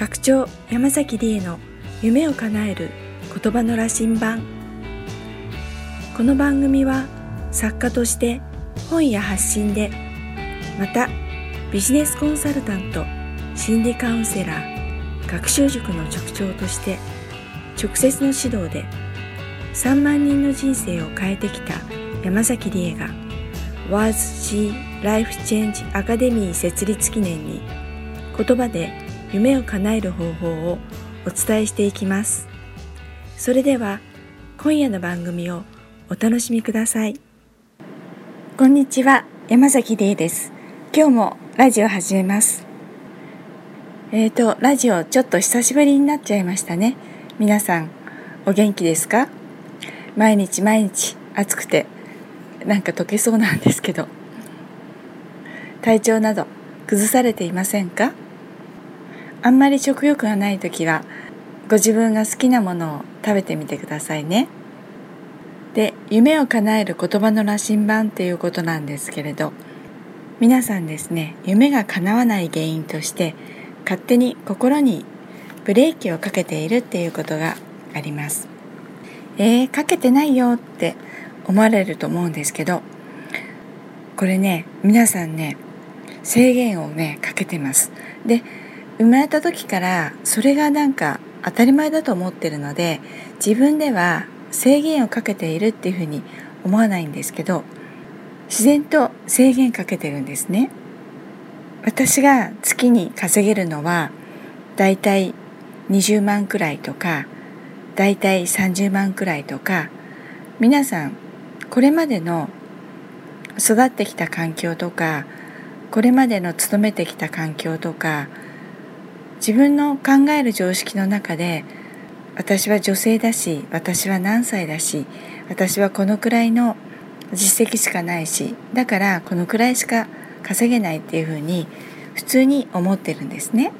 学長山崎理恵の夢を叶える言葉の羅針盤。この番組は作家として本や発信でまたビジネスコンサルタント心理カウンセラー学習塾の塾長として直接の指導で3万人の人生を変えてきた山崎理恵が WASC ライフチェンジアカデミー設立記念に言葉で夢を叶える方法をお伝えしていきます。それでは今夜の番組をお楽しみください。こんにちは山崎理恵です。今日もラジオ始めます。えーとラジオちょっと久しぶりになっちゃいましたね。皆さんお元気ですか？毎日毎日暑くてなんか溶けそうなんですけど。体調など崩されていませんか？あんまり食欲がない時はご自分が好きなものを食べてみてくださいね。で夢を叶える言葉の羅針盤っていうことなんですけれど皆さんですね夢が叶わない原因として勝手に心にブレーキをかけているっていうことがあります。えー、かけてないよって思われると思うんですけどこれね皆さんね制限をねかけてます。で生まれた時からそれがなんか当たり前だと思ってるので自分では制限をかけているっていうふうに思わないんですけど自然と制限かけてるんですね。私が月に稼げるのはだいたい20万くらいとかだいたい30万くらいとか皆さんこれまでの育ってきた環境とかこれまでの勤めてきた環境とか自分の考える常識の中で私は女性だし私は何歳だし私はこのくらいの実績しかないしだからこのくらいしか稼げないっていうふうに普通に思ってるんですね。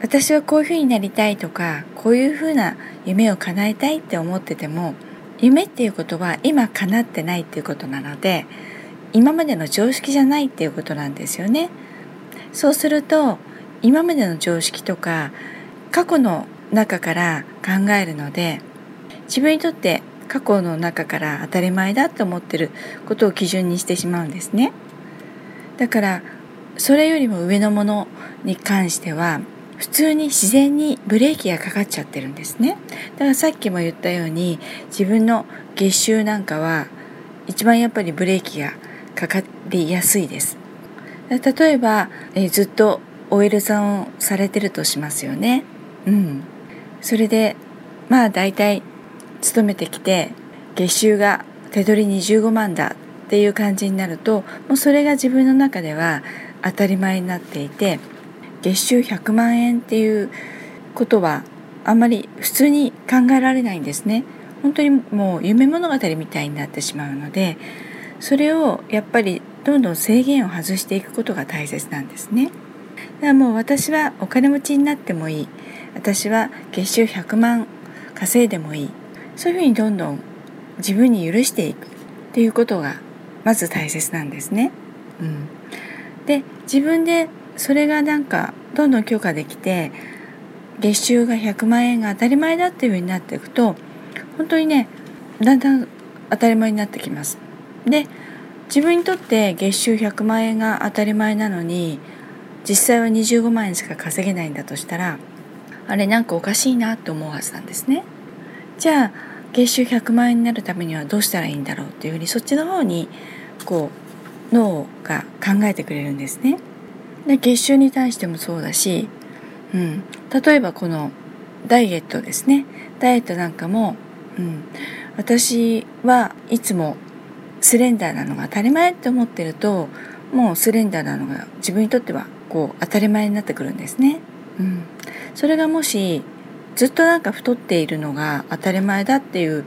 私はこういうふうになりたいとかこういうふうな夢を叶えたいって思ってても夢っていうことは今叶ってないっていうことなので今までの常識じゃないっていうことなんですよね。そうすると今までの常識とか過去の中から考えるので自分にとって過去の中から当たり前だと思ってることを基準にしてしまうんですね。だからそれよりも上のものに関しては普通に自然にブレーキがかかっちゃってるんですね。だからさっきも言ったように自分の月収なんかは一番やっぱりブレーキがかかりやすいです。例えば、えー、ずっと OL さんをされてるとしますよね。うん。それで、まあ大体勤めてきて月収が手取り25万だっていう感じになるともうそれが自分の中では当たり前になっていて月収100万円っていうことはあんまり普通に考えられないんですね。本当にもう夢物語みたいになってしまうのでそれをやっぱりどんどん制限を外していくことが大切なんですね。だからもう私はお金持ちになってもいい私は月収100万稼いでもいいそういうふうにどんどん自分に許していくっていうことがまず大切なんですね。うん、で自分でそれがなんかどんどん強化できて月収が100万円が当たり前だっていうふうになっていくと本当にねだんだん当たり前になってきます。で自分にとって月収100万円が当たり前なのに実際は25万円しか稼げないんだとしたらあれなんかおかしいなって思うはずなんですね。じゃあ月収100万円になるためにはどうしたらいいんだろうっていうふうにそっちの方にこう脳が考えてくれるんですね。で月収に対してもそうだし、うん、例えばこのダイエットですねダイエットなんかも、うん、私はいつもスレンダーなのが当たり前って思ってるともうスレンダーなのが自分にとってはこう当たり前になってくるんですね。うん、それがもしずっとなんか太っているのが当たり前だっていう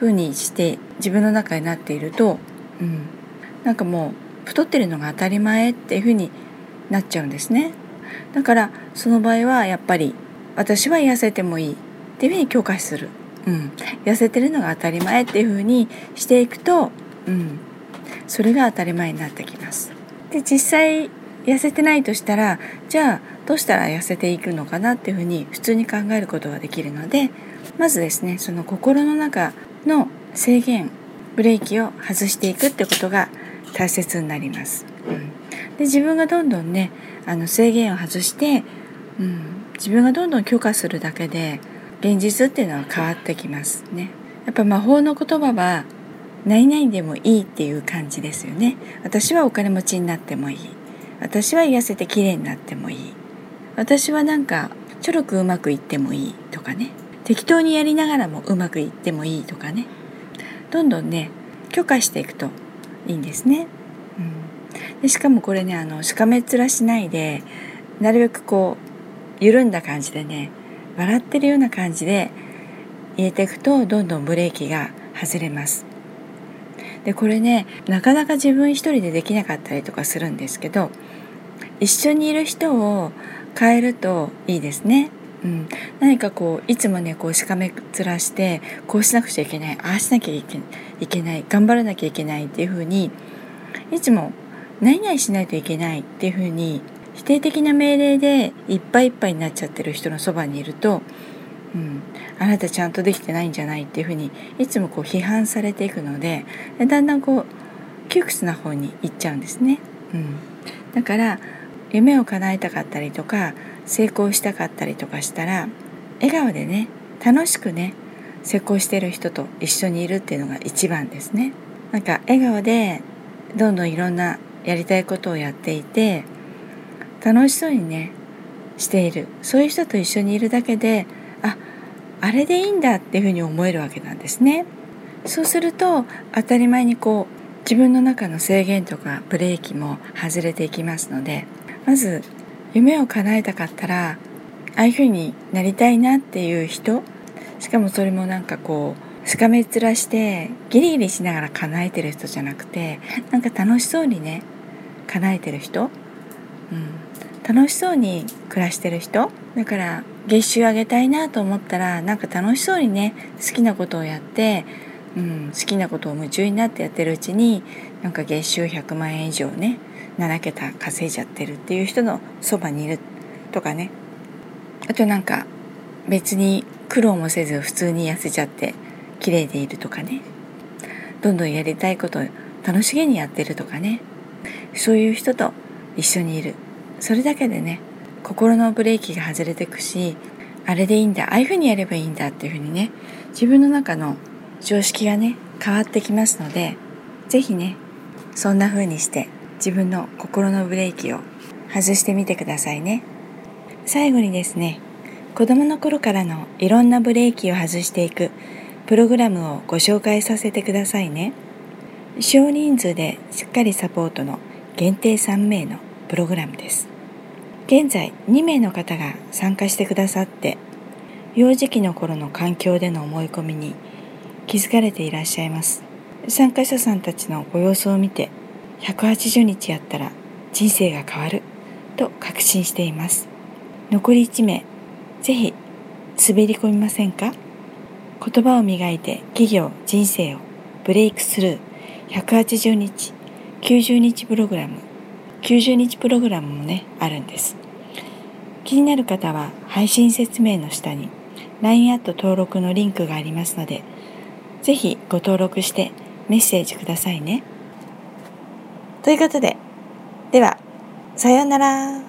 風にして自分の中になっていると、うん、なんかもう太ってるのが当たり前っていう風になっちゃうんですね。だからその場合はやっぱり私は痩せてもいいっていうふうに強化する、うん、痩せてるのが当たり前っていうふうにしていくと、うん、それが当たり前になってきます。で実際痩せてないとしたらじゃあどうしたら痩せていくのかなっていうふうに普通に考えることができるのでまずですねその心の中の制限ブレーキを外していくってことが大切になります。うん、で自分がどんどんねあの制限を外して、うん、自分がどんどん許可するだけで現実っていうのは変わってきますね。やっぱ魔法の言葉は何々でもいいっていう感じですよね。私はお金持ちになってもいい。私は痩せて綺麗になってもいい。私はなんかちょろくうまくいってもいいとかね。適当にやりながらもうまくいってもいいとかね。どんどんね許可していくといいんですね。うん、でしかもこれねあのしかめっ面しないでなるべくこう緩んだ感じでね笑ってるような感じで入れていくとどんどんブレーキが外れます。でこれねなかなか自分一人でできなかったりとかするんですけど一緒にいる人を変えるといいですね。うん、何かこういつもねこうしかめ面してこうしなくちゃいけない。ああしなきゃいけない。頑張らなきゃいけないっていうふうにいつも何々しないといけない。っていうふうに否定的な命令でいっぱいいっぱいになっちゃってる人のそばにいると、うん、あなたちゃんとできてないんじゃないっていうふうにいつもこう批判されていくのでだんだんこう窮屈な方に行っちゃうんですね。うん、だから夢を叶えたかったりとか成功したかったりとかしたら笑顔でね楽しくね成功してる人と一緒にいるっていうのが一番ですね。なんか笑顔でどんどんいろんなやりたいことをやっていて楽しそうにねしている。そういう人と一緒にいるだけでああれでいいんだっていうふうに思えるわけなんですね。そうすると当たり前にこう自分の中の制限とかブレーキも外れていきますのでまず夢を叶えたかったらああいう風になりたいなっていう人しかもそれもなんかこうしかめっ面してギリギリしながら叶えてる人じゃなくてなんか楽しそうにね叶えてる人、うん、楽しそうに暮らしてる人だから月収上げたいなと思ったらなんか楽しそうにね好きなことをやって、うん、好きなことを夢中になってやってるうちになんか月収100万円以上ね7桁稼いじゃってるっていう人のそばにいるとかね。あとなんか別に苦労もせず普通に痩せちゃって綺麗でいるとかね。どんどんやりたいことを楽しげにやってるとかね。そういう人と一緒にいる。それだけでね心のブレーキが外れてくしあれでいいんだああいうふうにやればいいんだっていうふうにね自分の中の常識がね変わってきますので是非ねそんな風にして自分の心のブレーキを外してみてくださいね。最後にですね子供の頃からのいろんなブレーキを外していくプログラムをご紹介させてくださいね。少人数でしっかりサポートの限定3名のプログラムです。現在2名の方が参加してくださって幼児期の頃の環境での思い込みに気づかれていらっしゃいます。参加者さんたちのご様子を見て180日やったら人生が変わると確信しています。残り1名ぜひ滑り込みませんか？言葉を磨いて企業人生をブレイクスルー180日90日プログラム90日プログラムもねあるんです。気になる方は配信説明の下に LINE アット登録のリンクがありますのでぜひご登録してメッセージくださいね。ということで、では、さようなら。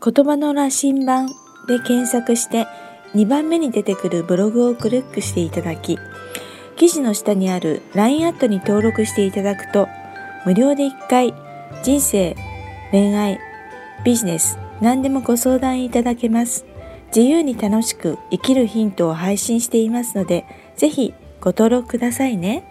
言葉の羅針盤で検索して2番目に出てくるブログをクリックしていただき、記事の下にある LINE アットに登録していただくと、無料で1回人生、恋愛、ビジネス、何でもご相談いただけます。自由に楽しく生きるヒントを配信していますので、ぜひご登録くださいね。